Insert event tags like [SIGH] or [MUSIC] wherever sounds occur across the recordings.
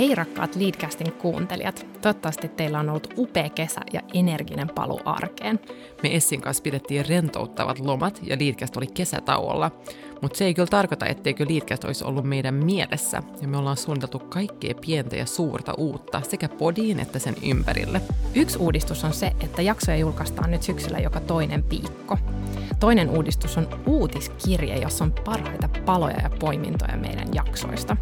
Hei rakkaat Leadcastin kuuntelijat. Toivottavasti teillä on ollut upea kesä ja energinen paluu arkeen. Me Essin kanssa pidettiin rentouttavat lomat ja Leadcast oli kesätauolla. Mutta se ei kyllä tarkoita, etteikö Leadcast olisi ollut meidän mielessä. Ja me ollaan suunniteltu kaikkea pientä ja suurta uutta sekä podiin että sen ympärille. Yksi uudistus on se, että jaksoja julkaistaan nyt syksyllä joka toinen viikko. Toinen uudistus on uutiskirje, jossa on parhaita paloja ja poimintoja meidän jaksoista.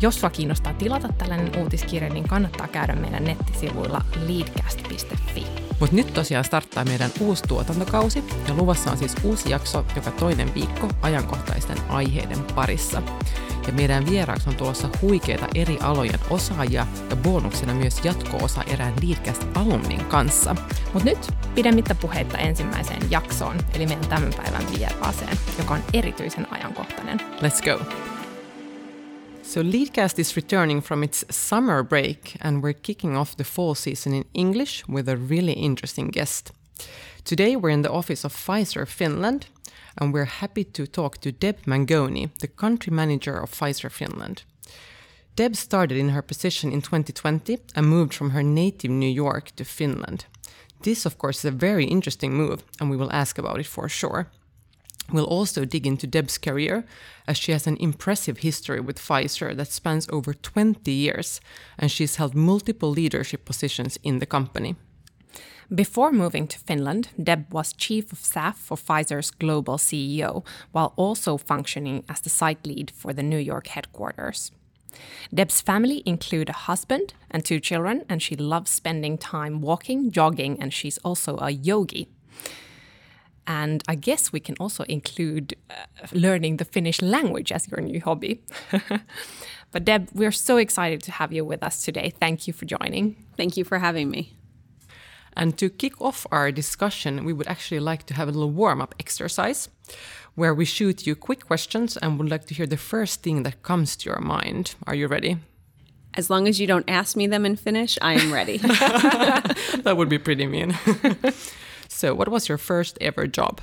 Jos sua kiinnostaa tilata tällainen uutiskirja, niin kannattaa käydä meidän nettisivuilla leadcast.fi. Mutta nyt tosiaan starttaa meidän uusi tuotantokausi ja luvassa on siis uusi jakso joka toinen viikko ajankohtaisten aiheiden parissa. Ja meidän vieraaksi on tulossa huikeita eri alojen osaajia ja bonuksena myös jatko-osa erään Leadcast alumnin kanssa. Mutta nyt pidemmittä puheitta ensimmäiseen jaksoon, eli meidän tämän päivän vieraaseen, joka on erityisen ajankohtainen. Let's go! So, Leadcast is returning from its summer break, and we're kicking off the fall season in English with a really interesting guest. Today, we're in the office of Pfizer Finland, and we're happy to talk to Deb Mangoni, the country manager of Pfizer Finland. Deb started in her position in 2020 and moved from her native New York to Finland. This, of course, is a very interesting move, and we will ask about it for sure. We'll also dig into Deb's career, as she has an impressive history with Pfizer that spans over 20 years, and she's held multiple leadership positions in the company. Before moving to Finland, Deb was chief of staff for Pfizer's global CEO, while also functioning as the site lead for the New York headquarters. Deb's family include a husband and two children, and she loves spending time walking, jogging, and she's also a yogi. And I guess we can also include uh, learning the Finnish language as your new hobby. [LAUGHS] but Deb, we're so excited to have you with us today. Thank you for joining. Thank you for having me. And to kick off our discussion, we would actually like to have a little warm up exercise where we shoot you quick questions and would like to hear the first thing that comes to your mind. Are you ready? As long as you don't ask me them in Finnish, I am ready. [LAUGHS] that would be pretty mean. [LAUGHS] so, what was your first ever job?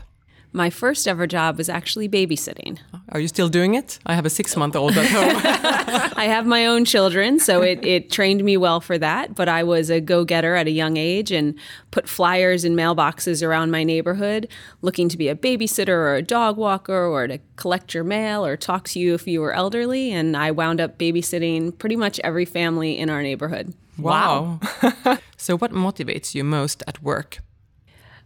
My first ever job was actually babysitting. Are you still doing it? I have a six month old at home. [LAUGHS] I have my own children, so it, it trained me well for that. But I was a go getter at a young age and put flyers in mailboxes around my neighborhood looking to be a babysitter or a dog walker or to collect your mail or talk to you if you were elderly. And I wound up babysitting pretty much every family in our neighborhood. Wow. [LAUGHS] so, what motivates you most at work?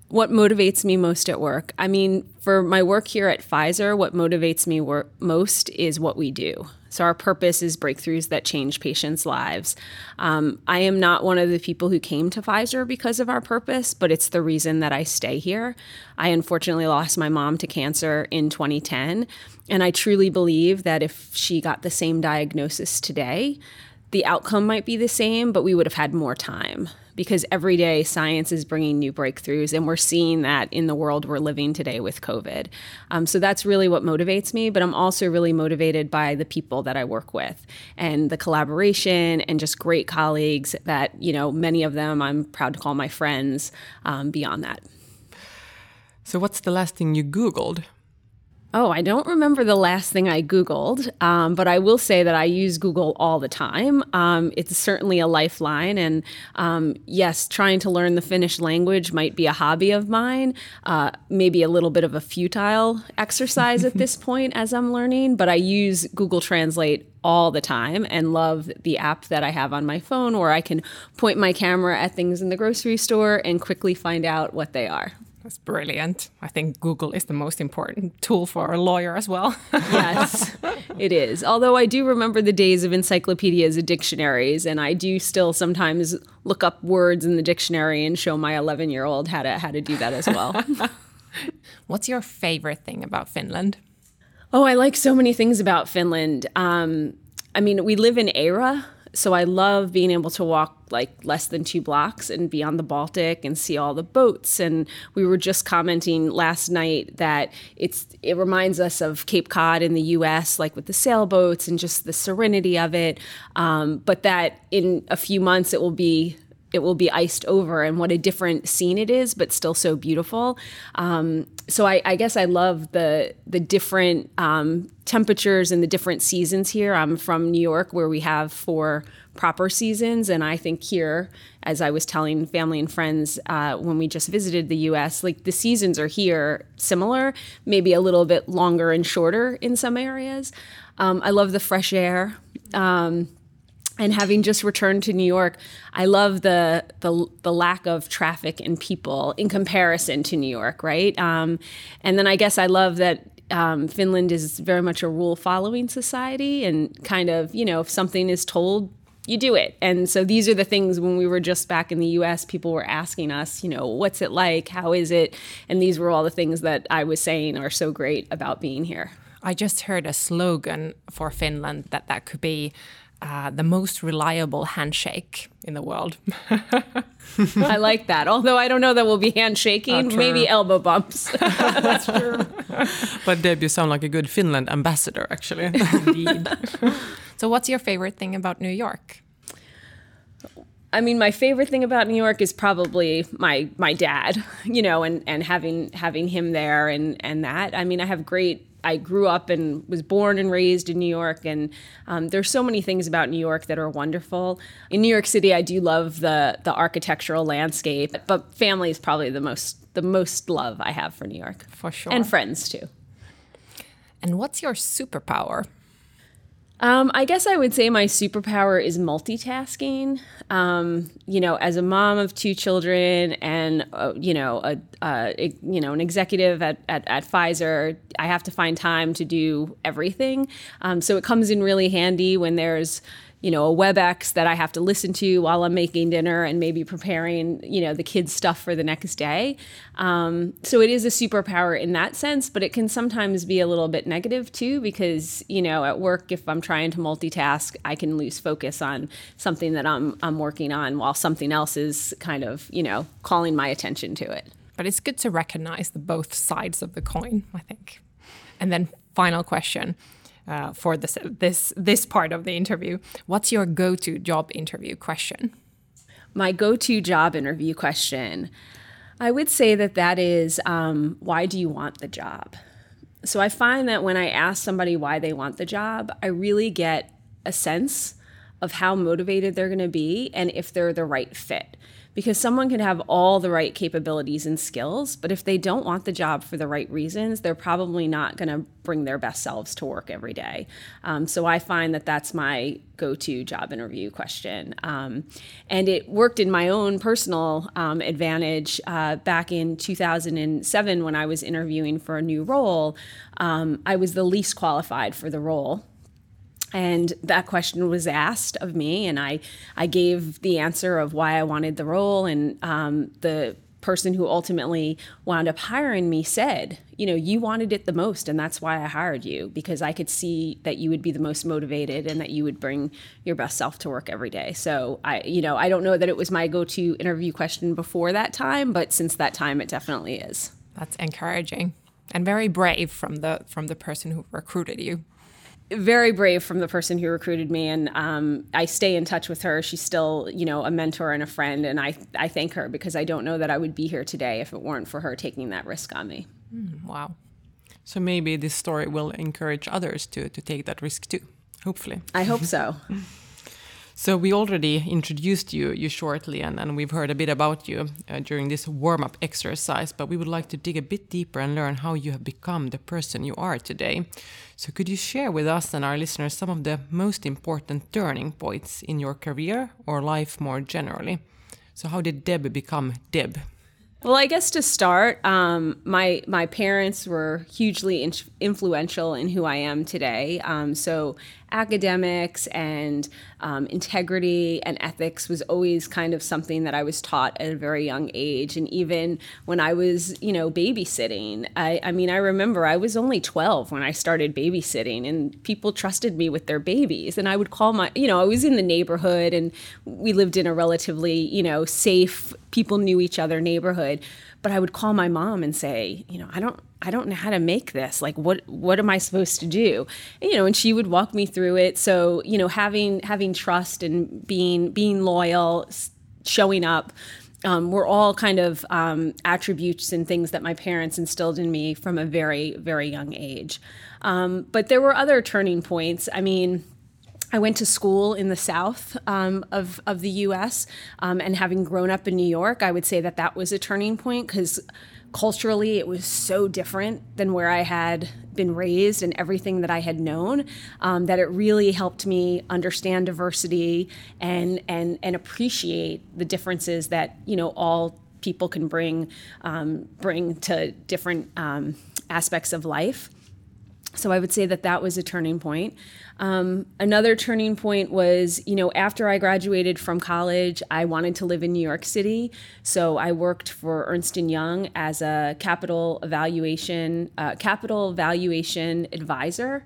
What motivates me most at work? I mean, for my work here at Pfizer, what motivates me wor- most is what we do. So, our purpose is breakthroughs that change patients' lives. Um, I am not one of the people who came to Pfizer because of our purpose, but it's the reason that I stay here. I unfortunately lost my mom to cancer in 2010, and I truly believe that if she got the same diagnosis today, the outcome might be the same, but we would have had more time because every day science is bringing new breakthroughs, and we're seeing that in the world we're living today with COVID. Um, so that's really what motivates me, but I'm also really motivated by the people that I work with and the collaboration and just great colleagues that, you know, many of them I'm proud to call my friends um, beyond that. So, what's the last thing you Googled? Oh, I don't remember the last thing I Googled, um, but I will say that I use Google all the time. Um, it's certainly a lifeline. And um, yes, trying to learn the Finnish language might be a hobby of mine, uh, maybe a little bit of a futile exercise at [LAUGHS] this point as I'm learning, but I use Google Translate all the time and love the app that I have on my phone where I can point my camera at things in the grocery store and quickly find out what they are. That's brilliant. I think Google is the most important tool for a lawyer as well. [LAUGHS] yes, it is. Although I do remember the days of encyclopedias and dictionaries, and I do still sometimes look up words in the dictionary and show my 11 year old how to how to do that as well. [LAUGHS] [LAUGHS] What's your favorite thing about Finland? Oh, I like so many things about Finland. Um, I mean, we live in Eira, so I love being able to walk like less than two blocks and be on the Baltic and see all the boats. And we were just commenting last night that it's it reminds us of Cape Cod in the U.S., like with the sailboats and just the serenity of it. Um, but that in a few months it will be it will be iced over and what a different scene it is but still so beautiful um, so I, I, guess i love the the different um, temperatures and the different seasons here. I'm from new york where we have four proper seasons. And i think here as i was telling family and friends uh, when we just visited the us like the seasons are here similar maybe a little bit longer and shorter in some areas. Um, i love the fresh air. Um, and having just returned to New York, I love the the, the lack of traffic and people in comparison to New York, right? Um, and then I guess I love that um, Finland is very much a rule following society, and kind of you know if something is told, you do it. And so these are the things when we were just back in the U.S., people were asking us, you know, what's it like? How is it? And these were all the things that I was saying are so great about being here. I just heard a slogan for Finland that that could be uh, the most reliable handshake in the world. [LAUGHS] I like that. Although I don't know that we'll be handshaking, maybe elbow bumps. [LAUGHS] That's true. but Deb, you sound like a good Finland ambassador, actually. [LAUGHS] Indeed. so, what's your favorite thing about New York? I mean, my favorite thing about New York is probably my my dad, you know, and and having having him there and and that. I mean, I have great I grew up and was born and raised in New York, and um, there's so many things about New York that are wonderful. In New York City, I do love the the architectural landscape, but family is probably the most the most love I have for New York, for sure, and friends too. And what's your superpower? Um, I guess I would say my superpower is multitasking. Um, you know, as a mom of two children and uh, you know a, a, you know an executive at, at, at, Pfizer, I have to find time to do everything. Um, so it comes in really handy when there's you know, a WebEx that I have to listen to while I'm making dinner and maybe preparing, you know, the kids' stuff for the next day. Um, so it is a superpower in that sense, but it can sometimes be a little bit negative too, because, you know, at work, if I'm trying to multitask, I can lose focus on something that I'm, I'm working on while something else is kind of, you know, calling my attention to it. But it's good to recognize the both sides of the coin, I think. And then, final question uh, for this this this part of the interview. What's your go-to job interview question? My go-to job interview question, I would say that that is, um, why do you want the job? So I find that when I ask somebody why they want the job, I really get a sense of how motivated they're going to be and if they're the right fit because someone can have all the right capabilities and skills, but if they don't want the job for the right reasons, they're probably not going to bring their best selves to work every day. Um, so I find that that's my go to job interview question. Um, and it worked in my own personal um, advantage uh, back in 2007 when I was interviewing for a new role. Um, I was the least qualified for the role and that question was asked of me and i i gave the answer of why i wanted the role. And um, the person who ultimately wound up hiring me said you know you wanted it the most and that's why i hired you because i could see that you would be the most motivated and that you would bring your best self to work every day. So i you know i don't know that it was my go-to interview question before that time but since that time it definitely is. That's encouraging and very brave from the from the person who recruited you very brave from the person who recruited me and um, i stay in touch with her. She's still you know a mentor and a friend and i, I thank her because i don't know that i would be here today if it weren't for her taking that risk on me. Mm, wow. So maybe this story will encourage others to, to take that risk too hopefully. I hope so. [LAUGHS] So we already introduced you, you shortly, and, and we've heard a bit about you uh, during this warm-up exercise, but we would like to dig a bit deeper and learn how you have become the person you are today. So could you share with us and our listeners some of the most important turning points in your career or life more generally? So how did Deb become Deb? Well, I guess to start, um, my my parents were hugely in- influential in who I am today. Um, so academics and um, integrity and ethics was always kind of something that I was taught at a very young age. And even when I was, you know, babysitting, I, I mean, I remember I was only 12 when I started babysitting, and people trusted me with their babies. And I would call my, you know, I was in the neighborhood and we lived in a relatively, you know, safe, people knew each other neighborhood but I would call my mom and say, you know, I don't I don't know how to make this. Like what what am I supposed to do? And, you know, and she would walk me through it. So, you know, having having trust and being being loyal, showing up um, were all kind of um, attributes and things that my parents instilled in me from a very, very young age. Um, but there were other turning points. I mean, I went to school in the south um, of, of the US, um, and having grown up in New York, I would say that that was a turning point because culturally it was so different than where I had been raised and everything that I had known um, that it really helped me understand diversity and, and, and appreciate the differences that you know all people can bring um, bring to different um, aspects of life. So I would say that that was a turning point. Um, another turning point was, you know, after I graduated from college, I wanted to live in New York City. So I worked for Ernst Young as a capital evaluation, uh, capital valuation advisor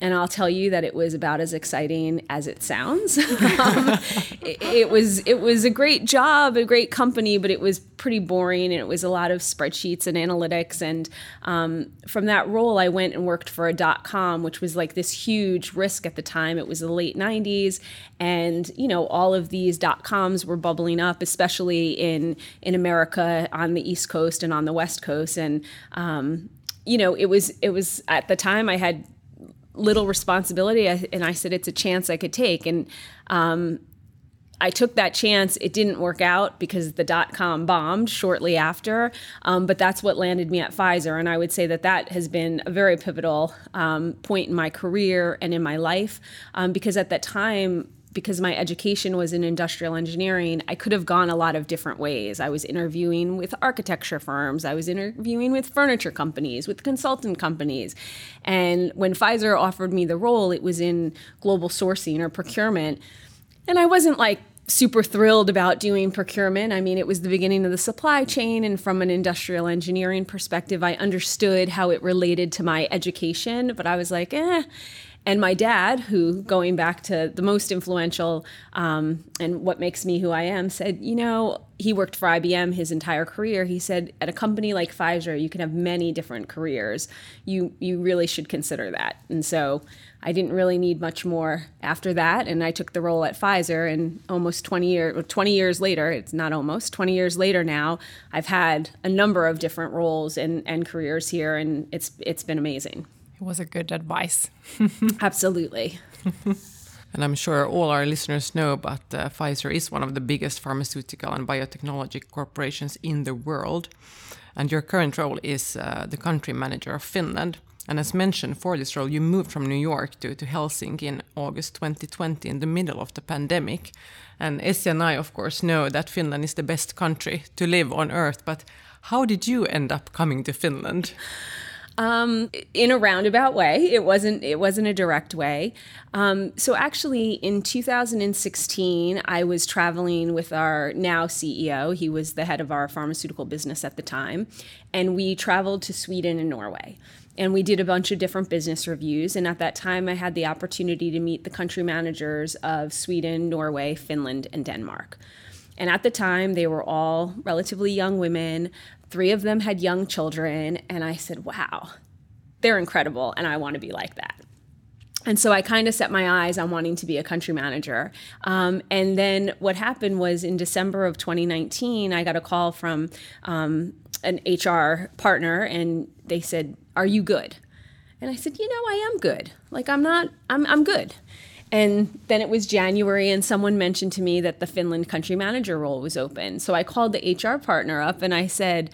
and I'll tell you that it was about as exciting as it sounds. [LAUGHS] um, it, it, was it was a great job, a great company, but it was pretty boring, and it was a lot of spreadsheets and analytics. And um, from that role, I went and worked for a dot com, which was like this huge risk at the time. It was the late '90s, and you know all of these dot coms were bubbling up, especially in in America on the East Coast and on the West Coast, and um, you know it was it was at the time I had little responsibility and i said it's a chance i could take and um, I took that chance. It didn't work out because the dot com bombed shortly after, um, but that's what landed me at Pfizer. And I would say that that has been a very pivotal um, point in my career and in my life um, because at that time, because my education was in industrial engineering, I could have gone a lot of different ways. I was interviewing with architecture firms, I was interviewing with furniture companies, with consultant companies. And when Pfizer offered me the role, it was in global sourcing or procurement. And I wasn't like super thrilled about doing procurement. I mean, it was the beginning of the supply chain, and from an industrial engineering perspective, I understood how it related to my education, but I was like, eh and my dad, who going back to the most influential um, and what makes me who I am, said, you know, he worked for IBM his entire career. He said, at a company like Pfizer, you can have many different careers. You you really should consider that. And so I didn't really need much more after that, and I took the role at Pfizer. And almost 20 years 20 years later, it's not almost 20 years later now, I've had a number of different roles and, and careers here, and it's it's been amazing. It was a good advice. [LAUGHS] Absolutely. And I'm sure all our listeners know, but uh, Pfizer is one of the biggest pharmaceutical and biotechnology corporations in the world. And your current role is uh, the country manager of Finland. And as mentioned, for this role, you moved from New York to, to Helsinki in August 2020 in the middle of the pandemic. And Essi and I, of course, know that Finland is the best country to live on earth. But how did you end up coming to Finland? [LAUGHS] Um, in a roundabout way. It wasn't. It wasn't a direct way. Um, so actually, in 2016, I was traveling with our now CEO. He was the head of our pharmaceutical business at the time, and we traveled to Sweden and Norway. And we did a bunch of different business reviews. And at that time, I had the opportunity to meet the country managers of Sweden, Norway, Finland, and Denmark. And at the time, they were all relatively young women. Three of them had young children. And I said, wow, they're incredible. And I want to be like that. And so I kind of set my eyes on wanting to be a country manager. Um, and then what happened was in December of 2019, I got a call from um, an HR partner, and they said, Are you good? And I said, You know, I am good. Like, I'm not, I'm, I'm good. And then it was January, and someone mentioned to me that the Finland country manager role was open. So I called the HR partner up and I said,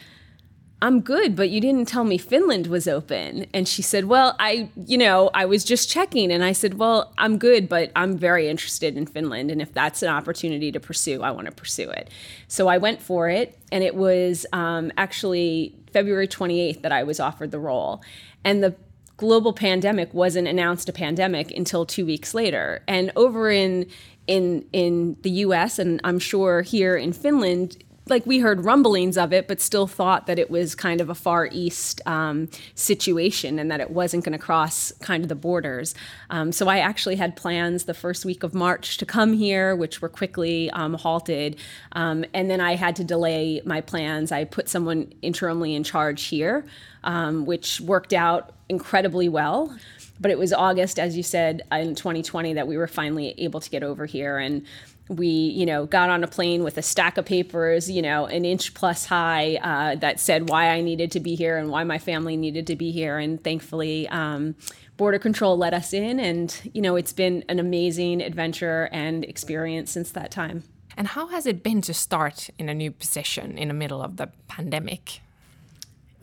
I'm good, but you didn't tell me Finland was open. And she said, Well, I, you know, I was just checking. And I said, Well, I'm good, but I'm very interested in Finland. And if that's an opportunity to pursue, I want to pursue it. So I went for it. And it was um, actually February 28th that I was offered the role. And the global pandemic wasn't announced a pandemic until two weeks later. And over in in in the U.S. and I'm sure here in Finland, like we heard rumblings of it, but still thought that it was kind of a far east um, situation and that it wasn't going to cross kind of the borders. Um, so I actually had plans the first week of March to come here, which were quickly um, halted. Um, and then I had to delay my plans. I put someone interimly in charge here, um, which worked out incredibly well but it was August, as you said, in 2020 that we were finally able to get over here. And we you know got on a plane with a stack of papers you know an inch plus high uh, that said why i needed to be here and why my family needed to be here. And thankfully um, border control let us in and you know it's been an amazing adventure and experience since that time. And how has it been to start in a new position in the middle of the pandemic?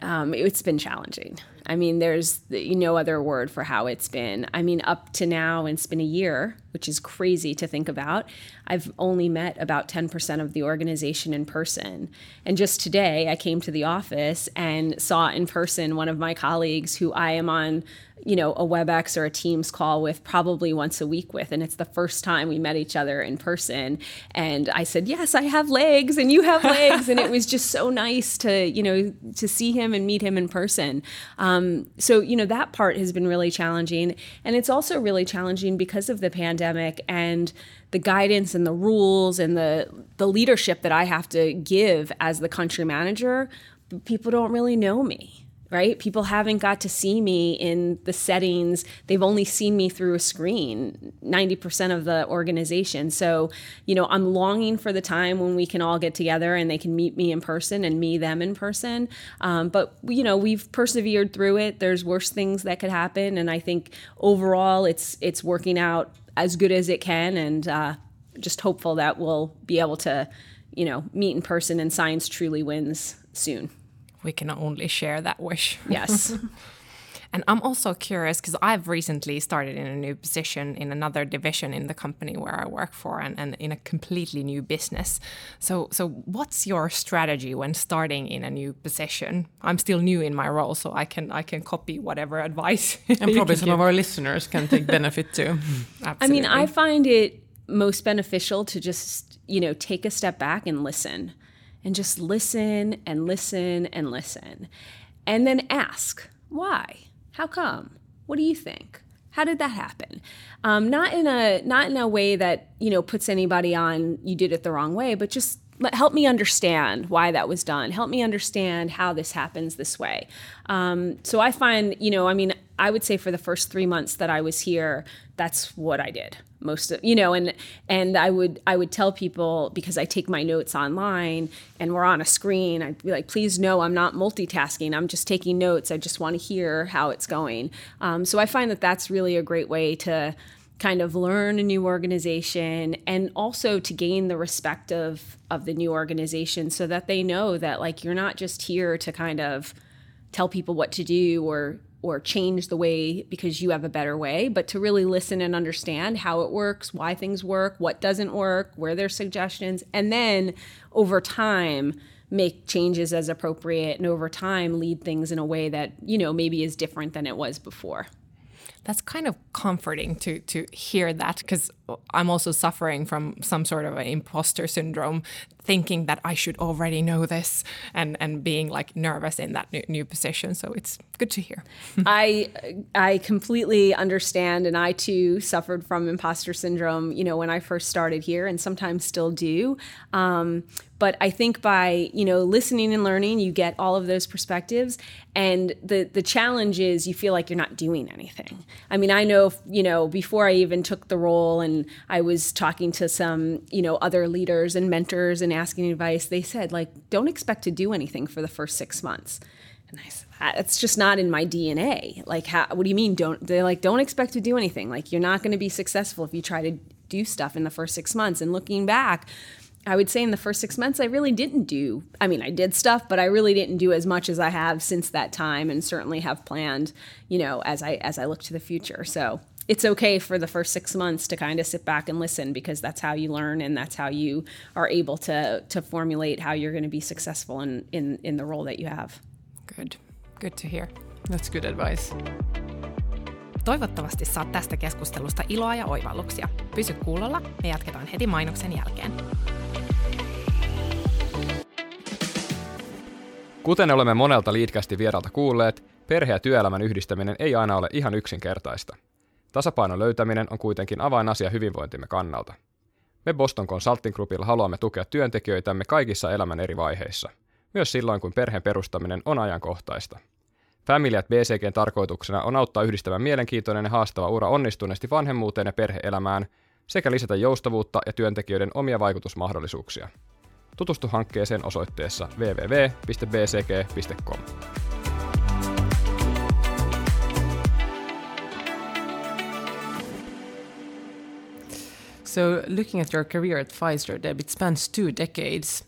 Um, it's been challenging. I mean, there's no other word for how it's been. I mean, up to now, it's been a year, which is crazy to think about. I've only met about 10% of the organization in person. And just today, I came to the office and saw in person one of my colleagues who I am on you know, a WebEx or a Teams call with probably once a week with. And it's the first time we met each other in person. And I said, Yes, I have legs and you have legs. and it was just so nice to, you know, to see him and meet him in person. Um, Um, so, you know, that part has been really challenging. And it's also really challenging because of the pandemic and the guidance and the rules and the the leadership that I have to give as the country manager. People don't really know me right? People haven't got to see me in the settings. They've only seen me through a screen, 90% of the organization. So, you know, I'm longing for the time when we can all get together and they can meet me in person and me them in person. Um, but, you know, we've persevered through it. There's worse things that could happen. And I think overall it's, it's working out as good as it can. And uh, just hopeful that we'll be able to, you know, meet in person and science truly wins soon we can only share that wish. Yes. [LAUGHS] [LAUGHS] and I'm also curious because I've recently started in a new position in another division in the company where I work for and, and in a completely new business. So so what's your strategy when starting in a new position? I'm still new in my role, so I can I can copy whatever advice. [LAUGHS] and probably some give. of our listeners can take benefit too. I mean, I find it most beneficial to just, you know, take a step back and listen and just listen and listen and listen. And then ask, why? How come? What do you think? How did that happen? Um, not in a not in a way that you know puts anybody on you did it the wrong way, but just help me understand why that was done. Help me understand how this happens this way. Um, so I find, you know, I mean, I would say for the first three months that I was here, that's what I did most of you know and and I would I would tell people because I take my notes online and we're on a screen I'd be like please no I'm not multitasking. I'm just taking notes. I just want to hear how it's going. Um, so I find that that's really a great way to kind of learn a new organization and also to gain the respect of of the new organization so that they know that like you're not just here to kind of tell people what to do or or change the way because you have a better way, but to really listen and understand how it works, why things work, what doesn't work, where there's suggestions, and then over time make changes as appropriate and over time lead things in a way that, you know, maybe is different than it was before. That's kind of comforting to to hear that because I'm also suffering from some sort of an imposter syndrome, thinking that I should already know this and and being like nervous in that new, new position. So it's good to hear. [LAUGHS] I I completely understand, and I too suffered from imposter syndrome. You know, when I first started here, and sometimes still do. Um, but I think by you know listening and learning, you get all of those perspectives. And the the challenge is you feel like you're not doing anything. I mean, I know you know before I even took the role, and I was talking to some you know other leaders and mentors and asking advice. They said like, don't expect to do anything for the first six months. And I said, ah, that's just not in my DNA. Like, how, what do you mean? Don't they're like, don't expect to do anything. Like, you're not going to be successful if you try to do stuff in the first six months. And looking back, I would say in the first six months, I really didn't do, I mean, I did stuff, but I really didn't do as much as I have since that time and certainly have planned, you know, as I, as I look to the future. So it's okay for the first six months to kind of sit back and listen because that's how you learn and that's how you are able to, to formulate how you're going to be successful in, in, in the role that you have. Good. Good to hear. That's good advice. Toivottavasti saat tästä keskustelusta iloa ja oivalluksia. Pysy kuulolla, me jatketaan heti mainoksen jälkeen. Kuten olemme monelta liitkästi vieralta kuulleet, perhe- ja työelämän yhdistäminen ei aina ole ihan yksinkertaista. Tasapainon löytäminen on kuitenkin avainasia hyvinvointimme kannalta. Me Boston Consulting Groupilla haluamme tukea työntekijöitämme kaikissa elämän eri vaiheissa, myös silloin kun perheen perustaminen on ajankohtaista. Family at BCGn tarkoituksena on auttaa yhdistämään mielenkiintoinen ja haastava ura onnistuneesti vanhemmuuteen ja perheelämään sekä lisätä joustavuutta ja työntekijöiden omia vaikutusmahdollisuuksia. Tutustu hankkeeseen osoitteessa www.bcg.com. So, looking at your career at Pfizer, Deb, it spans two decades.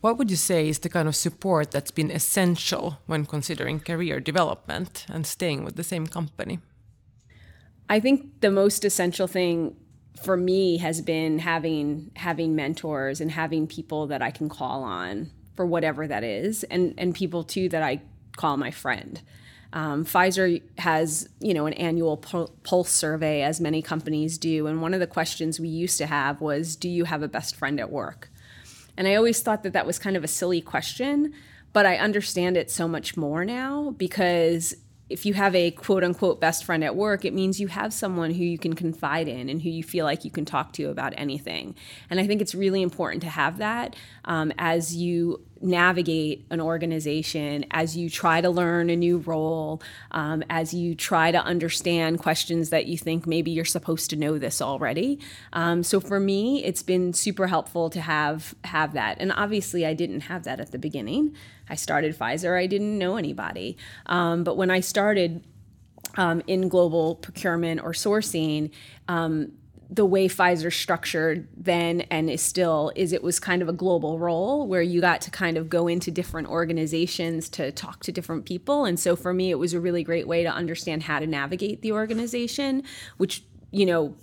What would you say is the kind of support that's been essential when considering career development and staying with the same company? I think the most essential thing for me has been having having mentors and having people that I can call on for whatever that is, and and people too that I call my friend. Um, Pfizer has, you know, an annual pulse survey, as many companies do, and one of the questions we used to have was, "Do you have a best friend at work?" And I always thought that that was kind of a silly question, but I understand it so much more now because if you have a quote unquote best friend at work, it means you have someone who you can confide in and who you feel like you can talk to about anything. And I think it's really important to have that um, as you navigate an organization, as you try to learn a new role, um, as you try to understand questions that you think maybe you're supposed to know this already. Um, so for me, it's been super helpful to have have that. And obviously, I didn't have that at the beginning. I started Pfizer, I didn't know anybody. Um, but when I started um, in global procurement or sourcing, um, the way Pfizer structured then and is still is it was kind of a global role where you got to kind of go into different organizations to talk to different people. And so for me, it was a really great way to understand how to navigate the organization, which, you know,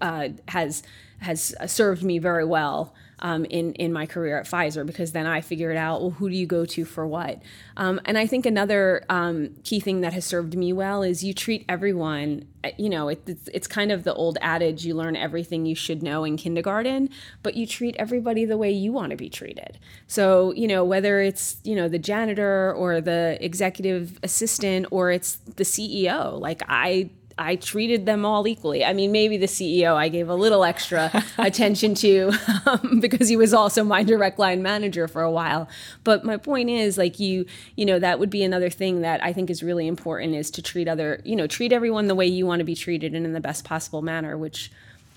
uh, has has served me very well um, in in my career at Pfizer because then I figured out well who do you go to for what, um, and I think another um, key thing that has served me well is you treat everyone. Uh, you know, it, it's it's kind of the old adage you learn everything you should know in kindergarten, but you treat everybody the way you want to be treated. So you know whether it's you know the janitor or the executive assistant or it's the CEO. Like I I treated them all equally. I mean, maybe the CEO I gave a little extra [LAUGHS] attention to um, because he was also my direct line manager for a while. But my point is, like you, you know, that would be another thing that I think is really important is to treat other, you know, treat everyone the way you want to be treated and in the best possible manner, which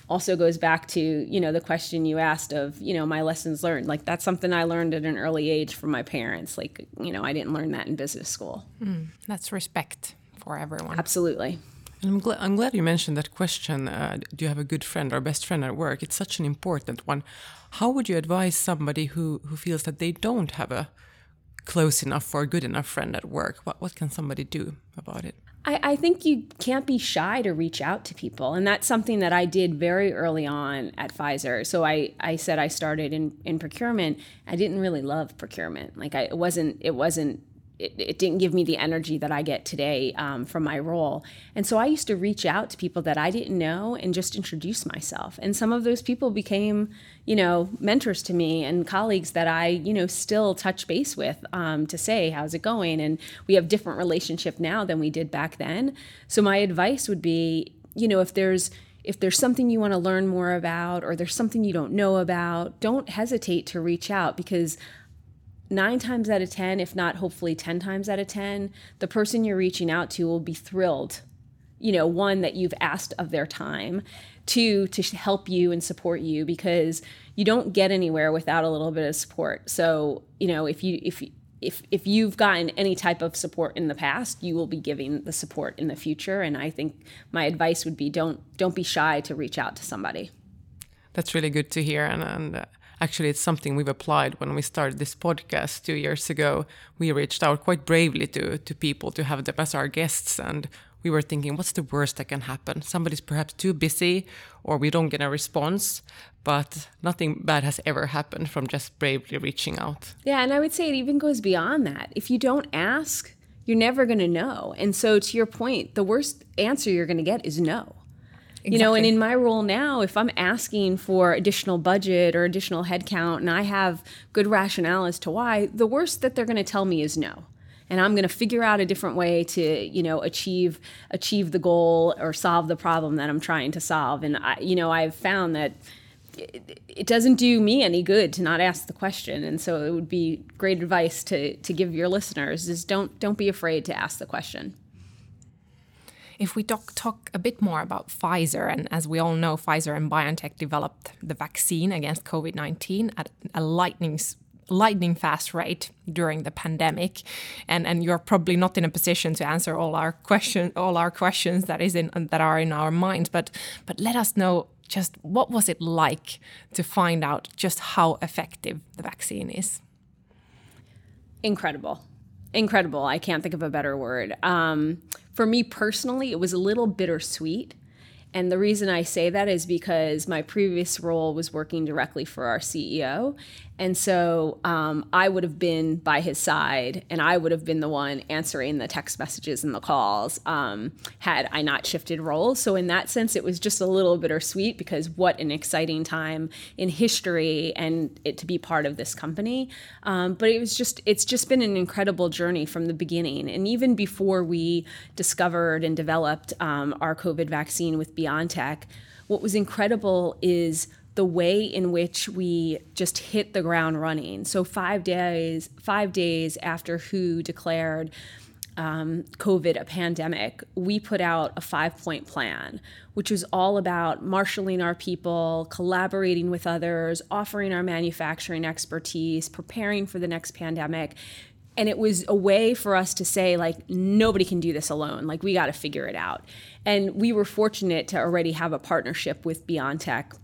also goes back to you know the question you asked of you know my lessons learned. Like that's something i learned at an early age from my parents. Like you know i didn't learn that in business school. Mm, that's respect for everyone. Absolutely I'm, gl- I'm glad you mentioned that question. Uh, do you have a good friend or best friend at work? It's such an important one. How would you advise somebody who, who feels that they don't have a close enough or good enough friend at work? What, what can somebody do about it? I, I think you can't be shy to reach out to people. And that's something that I did very early on at Pfizer. So I, I said I started in, in procurement. I didn't really love procurement. Like I, it wasn't, it wasn't it, it, didn't give me the energy that I get today um, from my role. And so I used to reach out to people that I didn't know and just introduce myself. And some of those people became, you know, mentors to me and colleagues that I, you know, still touch base with um, to say, how's it going? And we have different relationship now than we did back then. So my advice would be, you know, if there's if there's something you want to learn more about or there's something you don't know about, don't hesitate to reach out because nine times out of 10, if not hopefully 10 times out of 10, the person you're reaching out to will be thrilled. You know, one, that you've asked of their time, two, to help you and support you because you don't get anywhere without a little bit of support. So, you know, if you, if, if, if you've gotten any type of support in the past, you will be giving the support in the future. And I think my advice would be don't don't be shy to reach out to somebody. That's really good to hear, and, and uh, Actually, it's something we've applied when we started this podcast two years ago. We reached out quite bravely to, to people to have them as our guests. And we were thinking, what's the worst that can happen? Somebody's perhaps too busy or we don't get a response. But nothing bad has ever happened from just bravely reaching out. Yeah. And I would say it even goes beyond that. If you don't ask, you're never going to know. And so, to your point, the worst answer you're going to get is no. Exactly. You know, and in my role now, if I'm asking for additional budget or additional headcount and I have good rationale as to why, the worst that they're going to tell me is no. And I'm going to figure out a different way to, you know, achieve achieve the goal or solve the problem that I'm trying to solve. And I, you know, I've found that it doesn't do me any good to not ask the question and so it would be great advice to to give your listeners is don't don't be afraid to ask the question if we talk, talk a bit more about Pfizer, and as we all know, Pfizer and BioNTech developed the vaccine against COVID 19 at a lightning lightning fast rate during the pandemic and and you're probably not in a position to answer all our question all our questions that is in that are in our minds but but let us know just what was it like to find out just how effective the vaccine is? Incredible. Incredible. I can't think of a better word. Um, for me personally, it was a little bittersweet. And the reason I say that is because my previous role was working directly for our CEO. And so um, I would have been by his side and I would have been the one answering the text messages and the calls um, had I not shifted roles. So, in that sense, it was just a little bittersweet because what an exciting time in history and it to be part of this company. Um, but it was just, it's just been an incredible journey from the beginning. And even before we discovered and developed um, our COVID vaccine with BioNTech, what was incredible is the way in which we just hit the ground running. So five days, five days after WHO declared um, COVID a pandemic, we put out a five point plan, which was all about marshaling our people, collaborating with others, offering our manufacturing expertise, preparing for the next pandemic. And it was a way for us to say, like, nobody can do this alone. Like, we got to figure it out. And we were fortunate to already have a partnership with BioNTech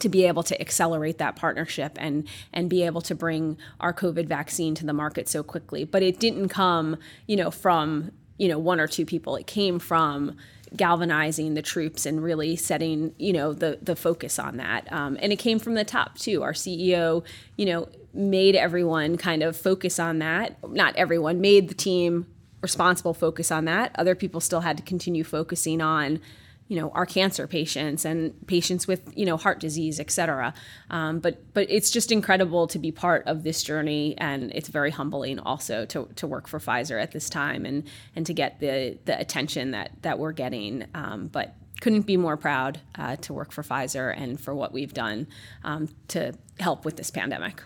to be able to accelerate that partnership and and be able to bring our COVID vaccine to the market so quickly. But it didn't come, you know, from you know one or two people. It came from galvanizing the troops and really setting you know the the focus on that. Um, and it came from the top too. Our CEO, you know, made everyone kind of focus on that. Not everyone made the team responsible focus on that. Other people still had to continue focusing on you know our cancer patients and patients with you know heart disease et cetera um, but but it's just incredible to be part of this journey and it's very humbling also to, to work for Pfizer at this time and and to get the the attention that that we're getting um, but couldn't be more proud uh, to work for Pfizer and for what we've done um, to help with this pandemic.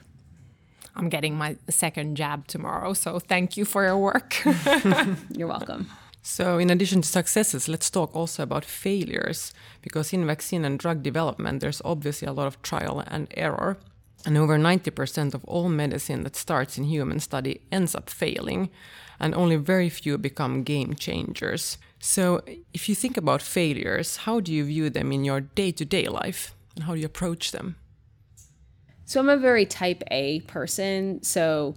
I'm getting my second jab tomorrow, so thank you for your work. [LAUGHS] You're welcome. So, in addition to successes, let's talk also about failures, because in vaccine and drug development, there's obviously a lot of trial and error. And over 90% of all medicine that starts in human study ends up failing, and only very few become game changers. So, if you think about failures, how do you view them in your day to day life, and how do you approach them? So, I'm a very type A person, so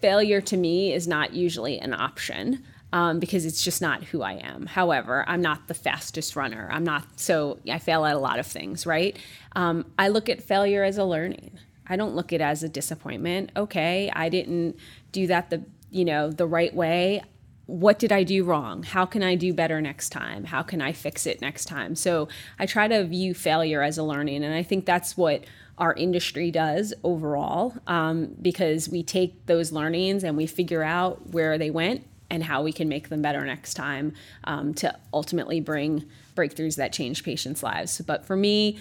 failure to me is not usually an option um, because it's just not who I am. However, I'm not the fastest runner. I'm not, so I fail at a lot of things, right? Um, I look at failure as a learning. I don't look at it as a disappointment. Okay, I didn't do that the you know the right way. What did I do wrong? How can I do better next time? How can I fix it next time? So I try to view failure as a learning, and I think that's what our industry does overall um, because we take those learnings and we figure out where they went and how we can make them better next time um, to ultimately bring breakthroughs that change patients' lives. But for me,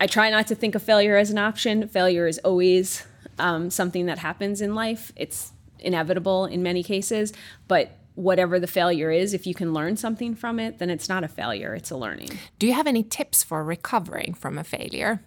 I try not to think of failure as an option. Failure is always um, something that happens in life. It's inevitable in many cases, but whatever the failure is, if you can learn something from it, then it's not a failure, it's a learning. Do you have any tips for recovering from a failure?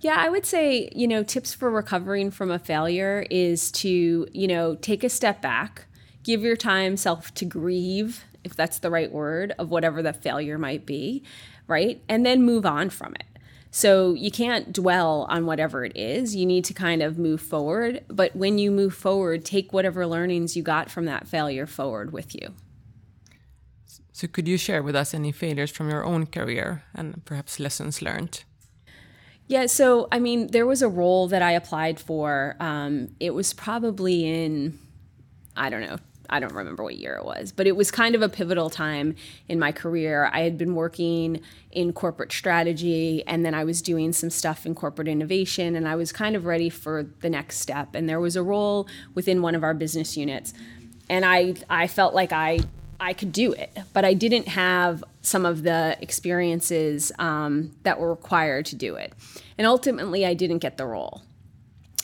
Yeah, I would say, you know, tips for recovering from a failure is to, you know, take a step back, give your time self to grieve, if that's the right word, of whatever the failure might be, right? And then move on from it. So you can't dwell on whatever it is. You need to kind of move forward. But when you move forward, take whatever learnings you got from that failure forward with you. So, could you share with us any failures from your own career and perhaps lessons learned? Yeah, so I mean, there was a role that I applied for. Um, it was probably in I don't know, I don't remember what year it was, but it was kind of a pivotal time in my career. I had been working in corporate strategy and then I was doing some stuff in corporate innovation and I was kind of ready for the next step. And there was a role within one of our business units. And I I felt like I I could do it, but I didn't have some of the experiences um, that were required to do it. And ultimately, I didn't get the role.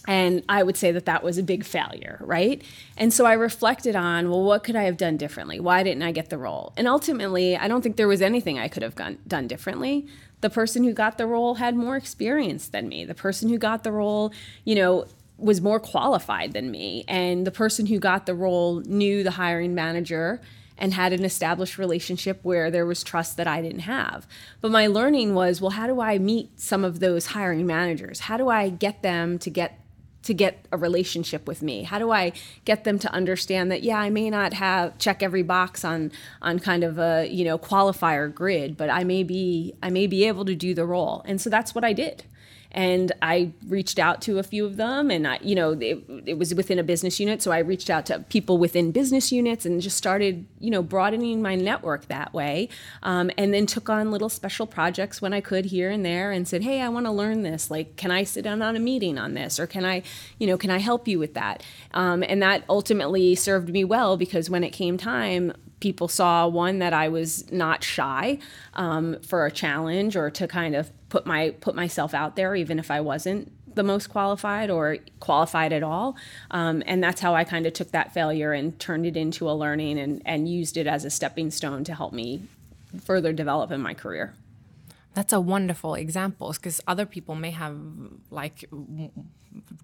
And I would say that that was a big failure, right? And so I reflected on, well, what could I have done differently? Why didn't I get the role? And ultimately, I don't think there was anything I could have done differently. The person who got the role had more experience than me. The person who got the role, you know, was more qualified than me. And the person who got the role knew the hiring manager and had an established relationship where there was trust that I didn't have. But my learning was, well, how do I meet some of those hiring managers? How do I get them to get to get a relationship with me? How do I get them to understand that yeah, I may not have check every box on on kind of a, you know, qualifier grid, but I may be I may be able to do the role. And so that's what I did and I reached out to a few of them, and I, you know, it, it, was within a business unit, so I reached out to people within business units and just started, you know, broadening my network that way, um, and then took on little special projects when I could here and there, and said, hey, I want to learn this. Like, can I sit down on a meeting on this, or can I, you know, can I help you with that? Um, and that ultimately served me well because when it came time, people saw one that I was not shy um, for a challenge or to kind of put my put myself out there, even if I wasn't the most qualified or qualified at all. Um, and that's how I kind of took that failure and turned it into a learning and, and used it as a stepping stone to help me further develop in my career. That's a wonderful example because other people may have like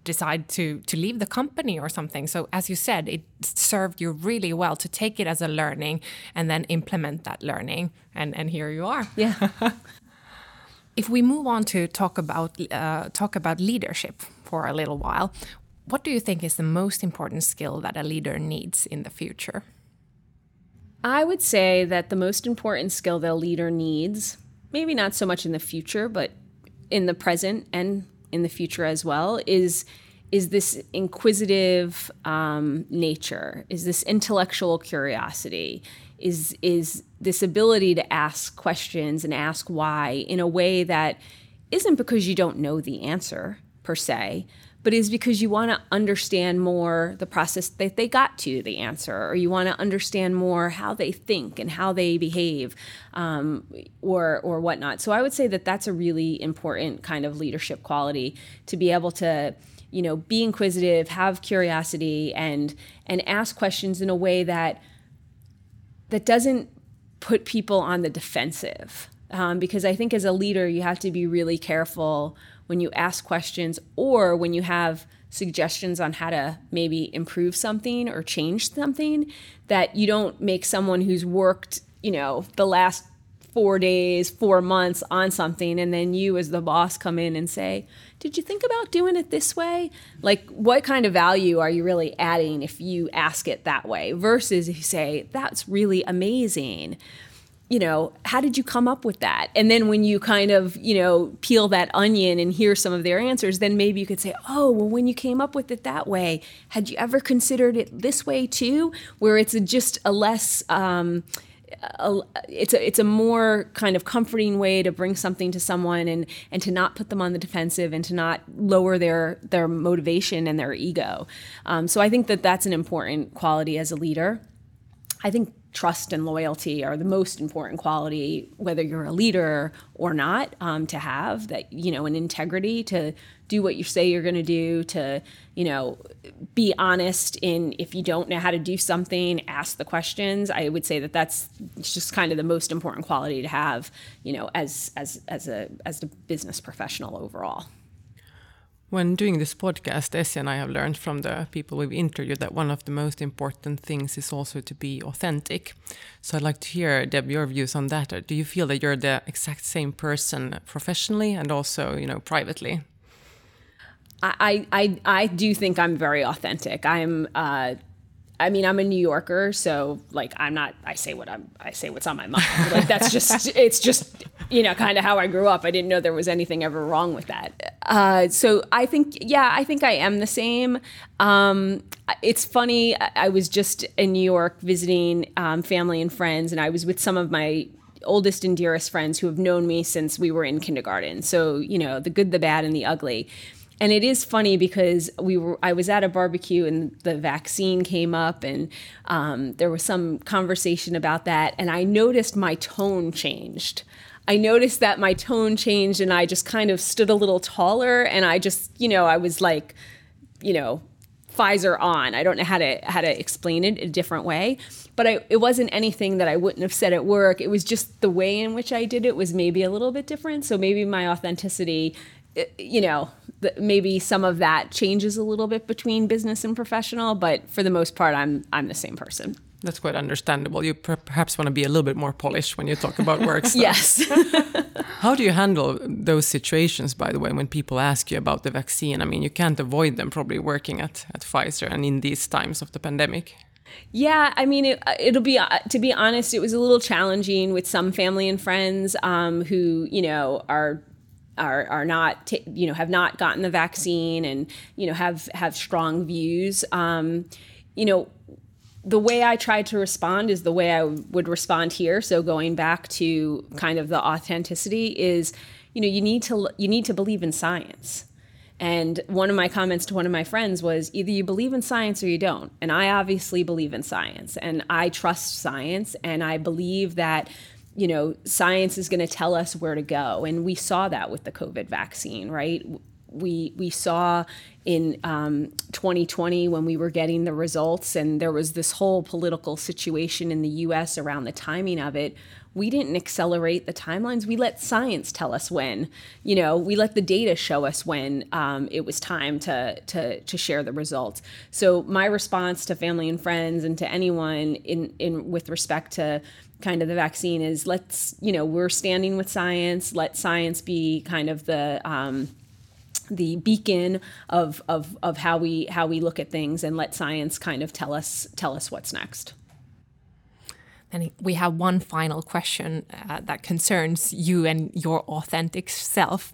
decide to to leave the company or something. So as you said, it served you really well to take it as a learning and then implement that learning. And and here you are. Yeah. [LAUGHS] if we move on to talk about uh, talk about leadership for a little while, what do you think is the most important skill that a leader needs in the future? I would say that the most important skill that a leader needs maybe not so much in the future, but in the present and in the future as well, is is this inquisitive um, nature, is this intellectual curiosity, is is this ability to ask questions and ask why in a way that isn't because you don't know the answer per se, but is because you want to understand more the process that they got to the answer, or you want to understand more how they think and how they behave, um, or or whatnot. So I would say that that's a really important kind of leadership quality to be able to you know be inquisitive have curiosity and and ask questions in a way that that doesn't put people on the defensive um, because i think as a leader you have to be really careful when you ask questions or when you have suggestions on how to maybe improve something or change something that you don't make someone who's worked, you know, the last four days, four months on something, and then you as the boss come in and say, Did you think about doing it this way? Like, what kind of value are you really adding if you ask it that way versus if you say, That's really amazing? you know, how did you come up with that? And then when you kind of, you know, peel that onion and hear some of their answers, then maybe you could say, oh, well, when you came up with it that way, had you ever considered it this way too? Where it's a, just a less, um, a, it's a it's a more kind of comforting way to bring something to someone and and to not put them on the defensive and to not lower their their motivation and their ego. Um, so I think that that's an important quality as a leader. I think trust and loyalty are the most important quality, whether you're a leader or not, um, to have that, you know, an integrity to do what you say you're going to do, to, you know, be honest in if you don't know how to do something, ask the questions. I would say that that's just kind of the most important quality to have, you know, as, as, as a, as a business professional overall. When doing this podcast, Essie and I have learned from the people we've interviewed that one of the most important things is also to be authentic. So I'd like to hear, Deb, your views on that. Do you feel that you're the exact same person professionally and also, you know, privately? I, I, I do think I'm very authentic. I'm uh, I mean, I'm a New Yorker, so like I'm not. I say what I'm. I say what's on my mind. Like that's [LAUGHS] just. It's just you know, kind of how I grew up. I didn't know there was anything ever wrong with that. Uh, so I think, yeah, I think I am the same. Um, it's funny. I was just in New York visiting um, family and friends, and I was with some of my oldest and dearest friends who have known me since we were in kindergarten. So, you know, the good, the bad, and the ugly. And it is funny because we were I was at a barbecue and the vaccine came up and um, there was some conversation about that and I noticed my tone changed. I noticed that my tone changed and I just kind of stood a little taller and I just, you know, I was like, you know, Pfizer on. I don't know how to how to explain it a different way, but I, it wasn't anything that I wouldn't have said at work. It was just the way in which I did it was maybe a little bit different. So maybe my authenticity, you know, maybe some of that changes a little bit between business and professional, but for the most part, I'm I'm the same person. That's quite understandable. You perhaps want to be a little bit more polished when you talk about work [LAUGHS] stuff. yes. [LAUGHS] How do you handle those situations, by the way, when people ask you about the vaccine? I mean, you can't avoid them probably working at, at Pfizer and in these times of the pandemic. Yeah, I mean, it, will be uh, to be honest, it was a little challenging with some family and friends um, who you know are are are not t- you know have not gotten the vaccine and you know have have strong views. Um, you know, the way I tried to respond is the way I would respond here. So going back to kind of the authenticity is, you know, you need to you need to believe in science. And one of my comments to one of my friends was either you believe in science or you don't. And I obviously believe in science and I trust science and I believe that you know, science is going to tell us where to go. And we saw that with the COVID vaccine, right? We, we saw in um, 2020 when we were getting the results, and there was this whole political situation in the US around the timing of it. We didn't accelerate the timelines. We let science tell us when. You know, we let the data show us when um, it was time to, to, to share the results. So my response to family and friends and to anyone in, in with respect to kind of the vaccine is let's you know we're standing with science let science be kind of the um, the beacon of, of of how we how we look at things and let science kind of tell us tell us what's next and we have one final question uh, that concerns you and your authentic self.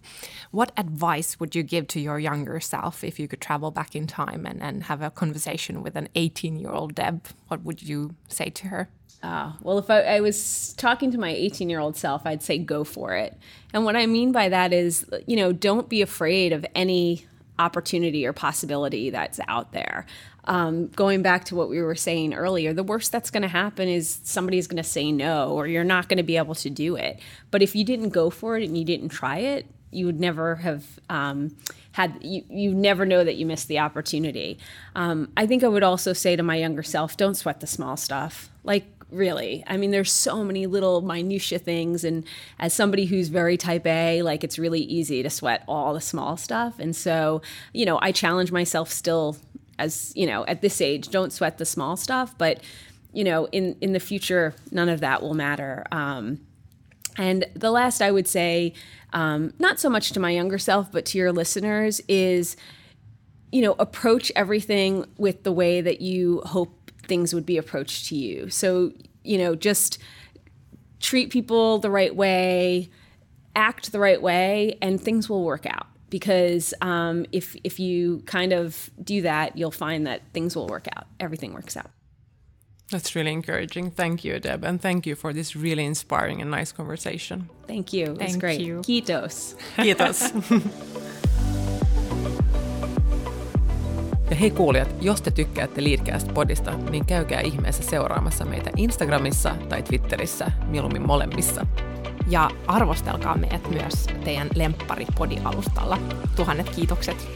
What advice would you give to your younger self if you could travel back in time and, and have a conversation with an 18 year old Deb? What would you say to her? Uh, well, if I, I, was talking to my 18 year old self, I'd say go for it. And what I mean by that is, you know, don't be afraid of any opportunity or possibility that's out there. Um, going back to what we were saying earlier, the worst that's going to happen is somebody's going to say no, or you're not going to be able to do it. But if you didn't go for it and you didn't try it, you would never have um, had you, you never know that you missed the opportunity. Um, I think I would also say to my younger self, don't sweat the small stuff. Like really. I mean, there's so many little minutia things. And as somebody who's very type A, like it's really easy to sweat all the small stuff. And so, you know, I challenge myself still as, you know, at this age, don't sweat the small stuff. But, you know, in, in the future, none of that will matter. Um, and the last I would say, um, not so much to my younger self, but to your listeners, is, you know, approach everything with the way that you hope things would be approached to you. So, you know, just treat people the right way, act the right way, and things will work out. Because um, if if you kind of do that, you'll find that things will work out. Everything works out. That's really encouraging. Thank you, Deb, and thank you for this really inspiring and nice conversation. Thank you. It thank great. you. Kiitos. Kiitos. [LAUGHS] Ja hei kuulijat, jos te tykkäätte Leadcast-podista, niin käykää ihmeessä seuraamassa meitä Instagramissa tai Twitterissä, mieluummin molemmissa. ja arvostelkaa meidät myös teidän lempparipodialustalla. Tuhannet kiitokset!